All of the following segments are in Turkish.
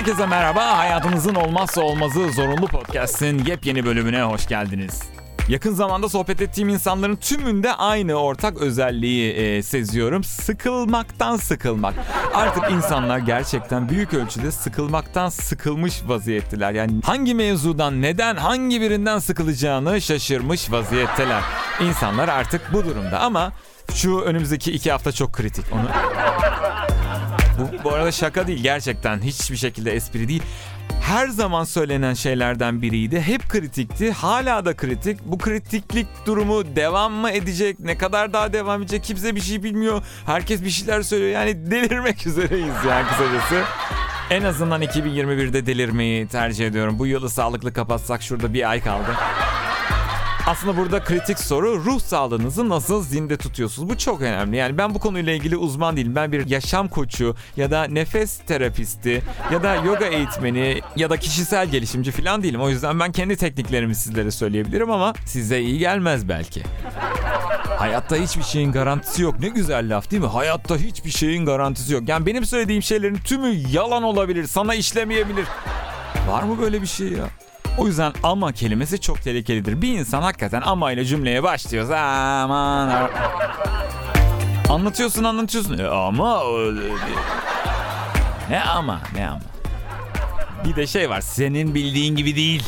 Herkese merhaba. Hayatınızın olmazsa olmazı zorunlu podcast'in yepyeni bölümüne hoş geldiniz. Yakın zamanda sohbet ettiğim insanların tümünde aynı ortak özelliği e, seziyorum. Sıkılmaktan sıkılmak. Artık insanlar gerçekten büyük ölçüde sıkılmaktan sıkılmış vaziyetteler. Yani hangi mevzudan, neden, hangi birinden sıkılacağını şaşırmış vaziyetteler. İnsanlar artık bu durumda ama şu önümüzdeki iki hafta çok kritik. Onu bu, bu arada şaka değil gerçekten hiçbir şekilde espri değil. Her zaman söylenen şeylerden biriydi. Hep kritikti. Hala da kritik. Bu kritiklik durumu devam mı edecek? Ne kadar daha devam edecek? Kimse bir şey bilmiyor. Herkes bir şeyler söylüyor. Yani delirmek üzereyiz yani kısacası. En azından 2021'de delirmeyi tercih ediyorum. Bu yılı sağlıklı kapatsak şurada bir ay kaldı. Aslında burada kritik soru ruh sağlığınızı nasıl zinde tutuyorsunuz? Bu çok önemli. Yani ben bu konuyla ilgili uzman değilim. Ben bir yaşam koçu ya da nefes terapisti ya da yoga eğitmeni ya da kişisel gelişimci falan değilim. O yüzden ben kendi tekniklerimi sizlere söyleyebilirim ama size iyi gelmez belki. Hayatta hiçbir şeyin garantisi yok. Ne güzel laf değil mi? Hayatta hiçbir şeyin garantisi yok. Yani benim söylediğim şeylerin tümü yalan olabilir, sana işlemeyebilir. Var mı böyle bir şey ya? O yüzden ama kelimesi çok tehlikelidir. Bir insan hakikaten ama ile cümleye başlıyor. Aman. Anlatıyorsun anlatıyorsun. E, ama ne ama ne ama. Bir de şey var senin bildiğin gibi değil.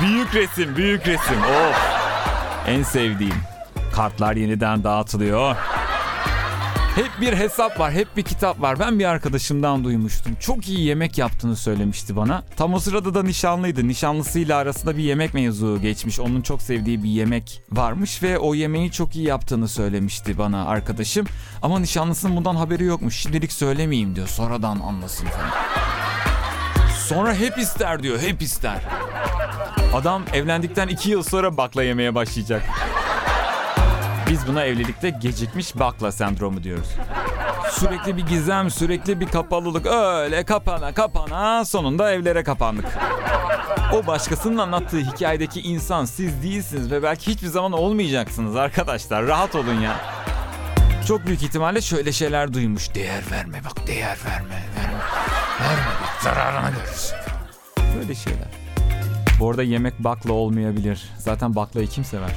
Büyük resim büyük resim. Of. En sevdiğim. Kartlar yeniden dağıtılıyor. Hep bir hesap var, hep bir kitap var. Ben bir arkadaşımdan duymuştum. Çok iyi yemek yaptığını söylemişti bana. Tam o sırada da nişanlıydı. Nişanlısıyla arasında bir yemek mevzu geçmiş. Onun çok sevdiği bir yemek varmış ve o yemeği çok iyi yaptığını söylemişti bana arkadaşım. Ama nişanlısının bundan haberi yokmuş. Şimdilik söylemeyeyim diyor. Sonradan anlasın falan. Sonra hep ister diyor, hep ister. Adam evlendikten iki yıl sonra bakla yemeye başlayacak. Biz buna evlilikte gecikmiş bakla sendromu diyoruz. Sürekli bir gizem, sürekli bir kapalılık. Öyle kapana kapana sonunda evlere kapandık. O başkasının anlattığı hikayedeki insan siz değilsiniz ve belki hiçbir zaman olmayacaksınız arkadaşlar. Rahat olun ya. Çok büyük ihtimalle şöyle şeyler duymuş. Değer verme bak değer verme. Verme, verme bak zararına görürsün. Böyle şeyler. Bu arada yemek bakla olmayabilir. Zaten baklayı kim sever?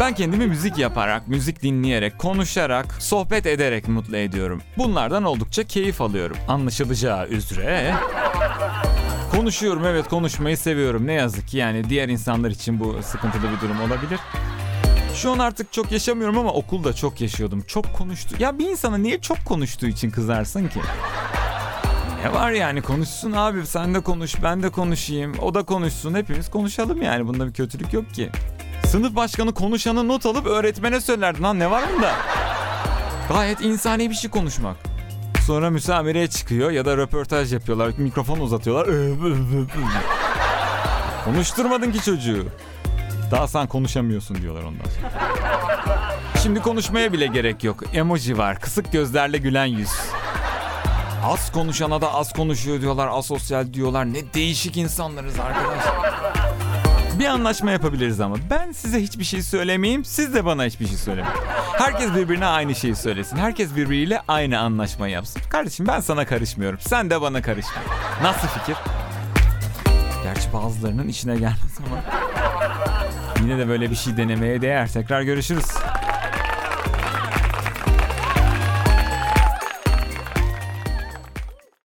Ben kendimi müzik yaparak, müzik dinleyerek, konuşarak, sohbet ederek mutlu ediyorum. Bunlardan oldukça keyif alıyorum. Anlaşılacağı üzere. Konuşuyorum evet konuşmayı seviyorum. Ne yazık ki yani diğer insanlar için bu sıkıntılı bir durum olabilir. Şu an artık çok yaşamıyorum ama okulda çok yaşıyordum. Çok konuştu. Ya bir insana niye çok konuştuğu için kızarsın ki? Ne var yani konuşsun abi sen de konuş ben de konuşayım o da konuşsun hepimiz konuşalım yani bunda bir kötülük yok ki. Sınıf başkanı konuşanı not alıp öğretmene söylerdi. Lan ne var bunda? Gayet insani bir şey konuşmak. Sonra müsamereye çıkıyor ya da röportaj yapıyorlar. Mikrofon uzatıyorlar. Konuşturmadın ki çocuğu. Daha sen konuşamıyorsun diyorlar ondan sonra. Şimdi konuşmaya bile gerek yok. Emoji var. Kısık gözlerle gülen yüz. Az konuşana da az konuşuyor diyorlar. Asosyal diyorlar. Ne değişik insanlarız arkadaşlar. Bir anlaşma yapabiliriz ama. Ben size hiçbir şey söylemeyeyim, siz de bana hiçbir şey söylemeyin. Herkes birbirine aynı şeyi söylesin. Herkes birbiriyle aynı anlaşma yapsın. Kardeşim ben sana karışmıyorum. Sen de bana karışma. Nasıl fikir? Gerçi bazılarının içine gelmez ama. Yine de böyle bir şey denemeye değer. Tekrar görüşürüz.